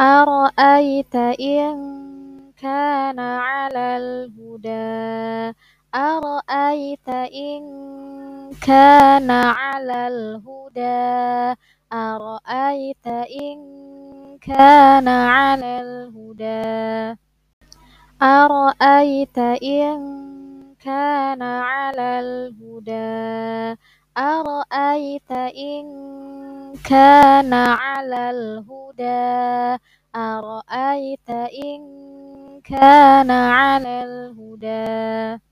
أرأيت إن كان على الهدى؟ أرأيت إن كان على الهدى؟ أرأيت إن كان على الهدى؟ أرأيت إن كان على الهدى؟ أرأيت إن كان على الهدى؟ أرأيت إن كان على الهدى؟